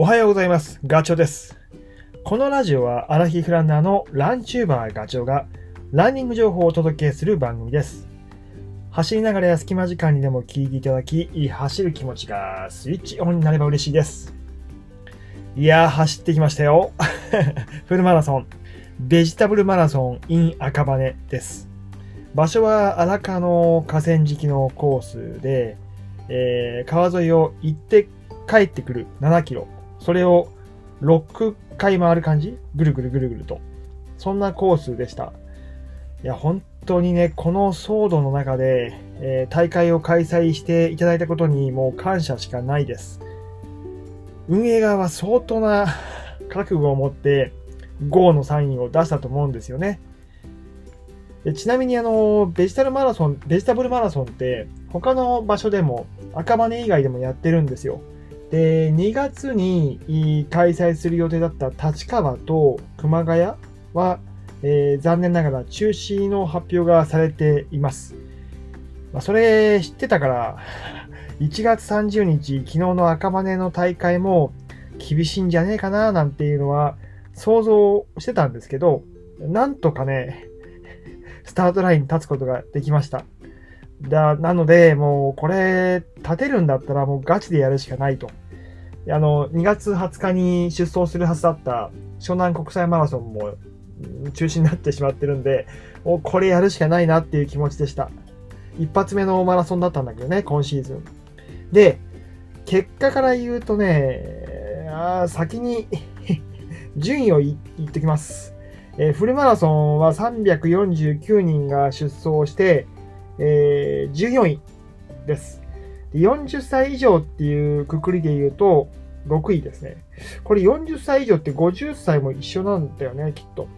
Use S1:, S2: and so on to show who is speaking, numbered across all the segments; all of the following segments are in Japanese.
S1: おはようございます。ガチョウです。このラジオはアラヒフランナーのランチューバーガチョウがランニング情報をお届けする番組です。走りながらや隙間時間にでも聞いていただき、走る気持ちがスイッチオンになれば嬉しいです。いやー、走ってきましたよ。フルマラソン。ベジタブルマラソン in 赤羽です。場所は荒川の河川敷のコースで、えー川沿いを行って帰ってくる7キロ。それを6回回る感じ？ぐるぐるぐるぐると。そんなコースでした。いや、本当にね、この騒動の中で、えー大会を開催していただいたことにもう感謝しかないです。運営側は相当な覚悟を持って、GO のサインを出したと思うんですよね。でちなみにあの、ベジタルマラソン、ベジタブルマラソンって、他の場所でも、赤羽以外でもやってるんですよ。で、2月に開催する予定だった立川と熊谷は、えー残念ながら中止の発表がされています。まあ、それ知ってたから、1月30日、昨日の赤羽の大会も厳しいんじゃねえかななんていうのは想像してたんですけど、なんとかね、スタートラインに立つことができました。だ、なので、もうこれ、立てるんだったらもうガチでやるしかないと。あの、2月20日に出走するはずだった湘南国際マラソンも中止になってしまってるんで、もうこれやるしかないなっていう気持ちでした。一発目のマラソンだったんだけどね、今シーズン。で、結果から言うとね、あー先に 順位を言言ってきます。えーフルマラソンは349人が出走して、えー14位です。で40歳以上っていうくくりで言うと、6位ですね。これ40歳以上って50歳も一緒なんだよね、きっと。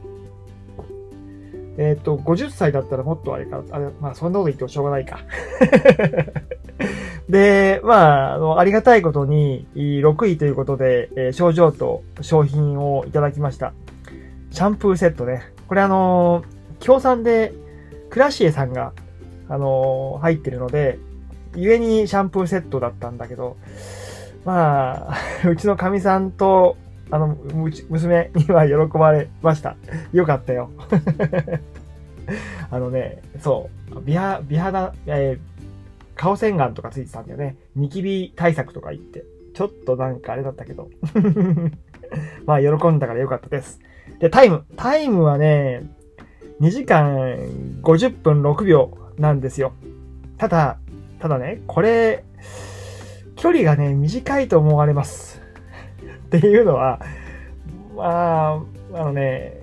S1: えっ、と、50歳だったらもっとあれか、あれ、まあそんなこと言ってもしょうがないか。で、まあ、あの、ありがたいことに、6位ということで、えー症状と商品をいただきました。シャンプーセットね。これあのー、協賛で、クラシエさんが、あのー入ってるので、故にシャンプーセットだったんだけど、まあ、うちのかみさんと、あの、うち娘には喜ばれました。よかったよ。あのね、そう、美肌、美肌、えー顔洗顔とかついてたんだよね。ニキビ対策とか言って。ちょっとなんかあれだったけど。まあ、喜んだからよかったです。で、タイム。タイムはね、2時間50分6秒なんですよ。ただ、ただね、これ、距離がね、短いと思われます。っていうのは、まあ、あのね、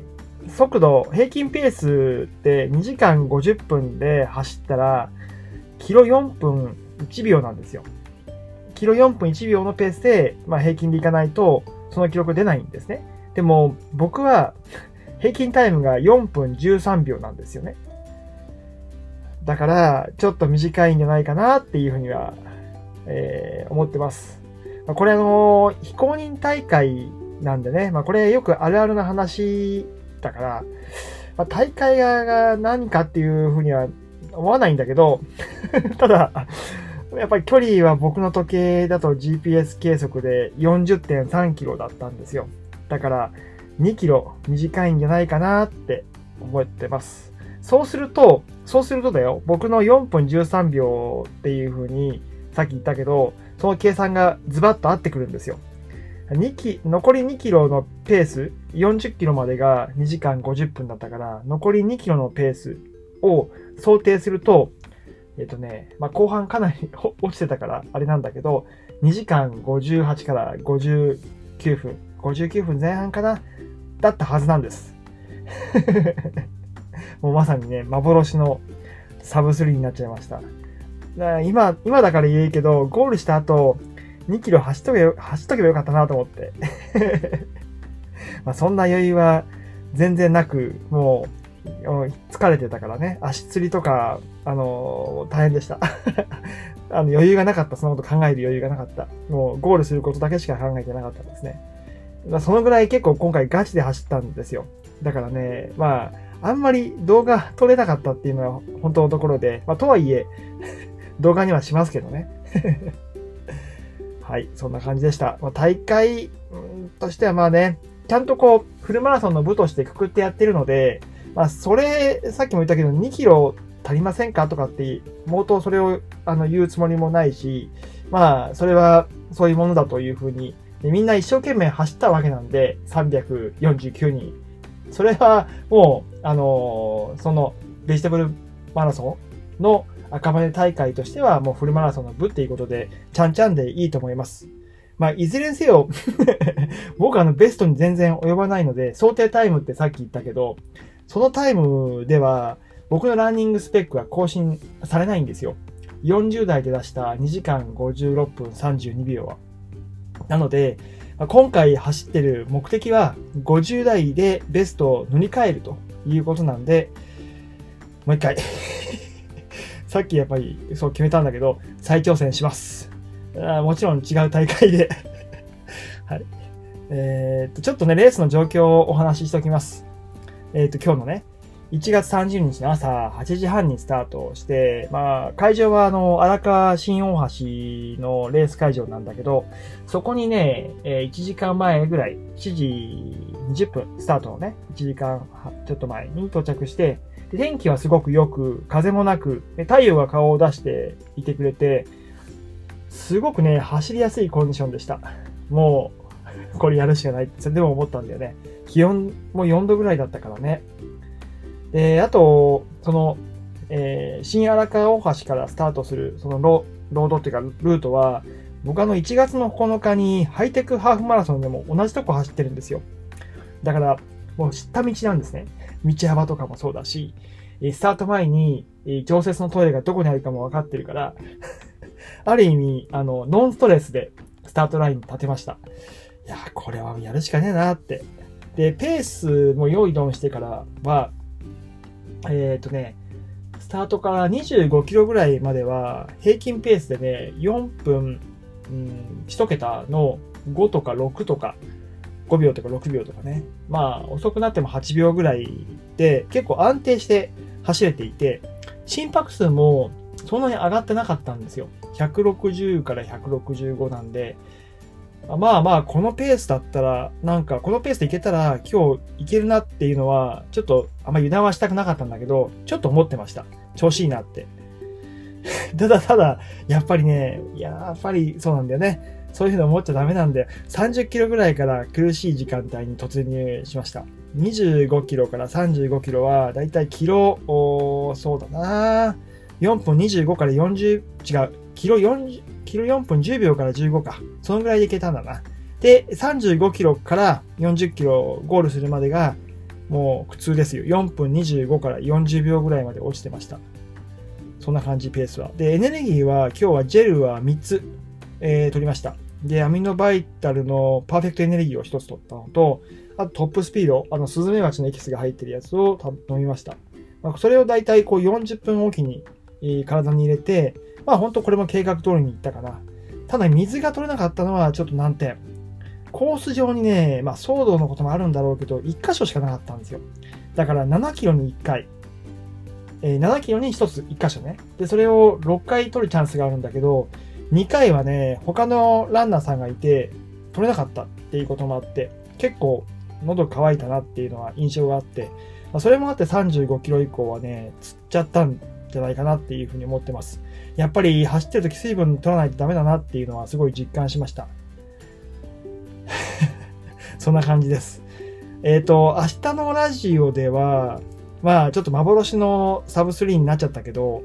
S1: 速度、平均ペースって2時間50分で走ったら、キロ4分1秒なんですよ。キロ4分1秒のペースで、まあ、平均でいかないと、その記録出ないんですね。でも、僕は、平均タイムが4分13秒なんですよね。だから、ちょっと短いんじゃないかなっていうふうには、えー思ってます。まこれあの非公認大会なんでね、まあこれよくあるあるな話だから、まあ、大会が何かっていうふうには思わないんだけど、ただ、やっぱり距離は僕の時計だと GPS 計測で40.3キロだったんですよ。だから2キロ短いんじゃないかなって思ってます。そうすると、そうするとだよ、僕の4分13秒っていう風にさっき言ったけど、その計算がズバッと合ってくるんですよ。2キ残り2キロのペース、40キロまでが2時間50分だったから、残り2キロのペースを想定すると、えっ、とね、まあ、後半かなり 落ちてたからあれなんだけど、2時間58から59分、59分前半かなだったはずなんです。もうまさにね、幻のサブスリーになっちゃいました。だ今、今だから言えけど、ゴールした後、2キロ走っとけ走っとけばよかったなと思って。まあそんな余裕は全然なく、もう、疲れてたからね、足つりとか、あの大変でした。あの余裕がなかった、そのこと考える余裕がなかった。もうゴールすることだけしか考えてなかったんですね。まあそのぐらい結構今回ガチで走ったんですよ。だからね、まあ、あんまり動画撮れなかったっていうのは本当のところで、まあとはいえ、動画にはしますけどね。はい、そんな感じでした。まあ、大会としてはまあね、ちゃんとこう、フルマラソンの部としてくくってやってるので、まあ、それ、さっきも言ったけど、2キロ足りませんかとかって、冒頭それをあの言うつもりもないし、まあ、それはそういうものだというふうに、みんな一生懸命走ったわけなんで、349人。それはもう、あのー、その、ベジタブルマラソンの赤羽大会としてはもうフルマラソンの部っていうことで、ちゃんちゃんでいいと思います。まあ、いずれにせよ 僕はあのベストに全然及ばないので、想定タイムってさっき言ったけど、そのタイムでは、僕のランニングスペックは更新されないんですよ。40代で出した2時間56分32秒は。なので、今回走ってる目的は50代でベストを塗り替えるということなんで、もう一回 さっきやっぱりそう決めたんだけど、再挑戦します。あもちろん違う大会で はい。えー、っと、ちょっとね、レースの状況をお話ししておきます。えー、っと、今日のね、1月30日の朝8時半にスタートして、まあ、会場はあの、荒川新大橋のレース会場なんだけど、そこにね、1時間前ぐらい、7時20分、スタートのね、1時間ちょっと前に到着して、天気はすごく良く、風もなく、太陽が顔を出していてくれて、すごくね、走りやすいコンディションでした。もう、これやるしかないって、それでも思ったんだよね。気温も4度ぐらいだったからね。で、あと、その、えー、新荒川大橋からスタートする、そのロードっていうか、ルートは、僕あの1月の9日にハイテクハーフマラソンでも同じとこ走ってるんですよ。だから、もう知った道なんですね。道幅とかもそうだし、スタート前に、常設のトイレがどこにあるかも分かってるから、ある意味、あの、ノンストレスでスタートライン立てました。いやこれはやるしかねえなって。で、ペースも用意ドンしてからは、えっ、ー、とね、スタートから25キロぐらいまでは、平均ペースでね、4分、うん、1桁の5とか6とか、5秒とか6秒とかね。まあ、遅くなっても8秒ぐらいで、結構安定して走れていて、心拍数もそんなに上がってなかったんですよ。160から165なんで、まあまあ、このペースだったら、なんか、このペースでいけたら、今日いけるなっていうのは、ちょっと、あんま油断はしたくなかったんだけど、ちょっと思ってました。調子いいなって。ただただ、やっぱりね、やっぱりそうなんだよね。そういうふうに思っちゃダメなんで、30キロぐらいから苦しい時間帯に突入しました。25キロから35キロは、だいたいキロ、そうだな4分25から40、違う、キロ40、キロ4分10秒から15か。そのぐらいでいけたんだな。で、35キロから40キロゴールするまでが、もう苦痛ですよ。4分25から40秒ぐらいまで落ちてました。そんな感じ、ペースは。で、エネルギーは、今日はジェルは3つ、えー、取りました。で、アミノバイタルのパーフェクトエネルギーを1つ取ったのと、あとトップスピード、あの、スズメバチのエキスが入ってるやつを飲みました。まあ、それをだいたいこう40分おきに、えー、体に入れて、まあ本当これも計画通りにいったかな。ただ水が取れなかったのはちょっと難点。コース上にね、まあ騒動のこともあるんだろうけど、1箇所しかなかったんですよ。だから7キロに1回。えー、7キロに1つ1箇所ね。で、それを6回取るチャンスがあるんだけど、2回はね、他のランナーさんがいて、取れなかったっていうこともあって、結構喉乾いたなっていうのは印象があって、まあ、それもあって35キロ以降はね、釣っちゃったんじゃないかなっていうふうに思ってます。やっぱり走ってる時水分取らないとダメだなっていうのはすごい実感しました。そんな感じです。えっ、ー、と、明日のラジオでは、まあちょっと幻のサブ3になっちゃったけど、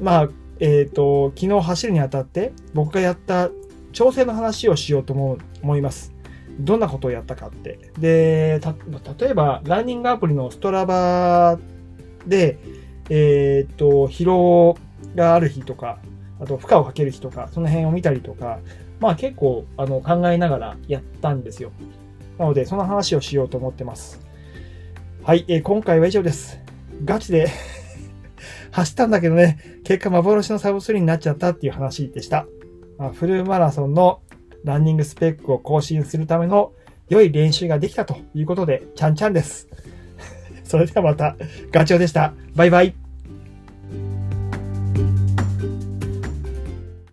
S1: まあ、えっ、ー、と、昨日走るにあたって僕がやった調整の話をしようと思思います。どんなことをやったかって。で、例えば、ランニングアプリのストラバで、えっ、ー、と、疲労がある日とか、あと負荷をかける日とか、その辺を見たりとか、まあ結構あの考えながらやったんですよ。なので、その話をしようと思ってます。はい、えー、今回は以上です。ガチで 走ったんだけどね、結果幻のサブ3になっちゃったっていう話でした。まあ、フルマラソンのランニングスペックを更新するための良い練習ができたということで、ちゃんちゃんです。それではまた、ガチョウでした。バイバイ。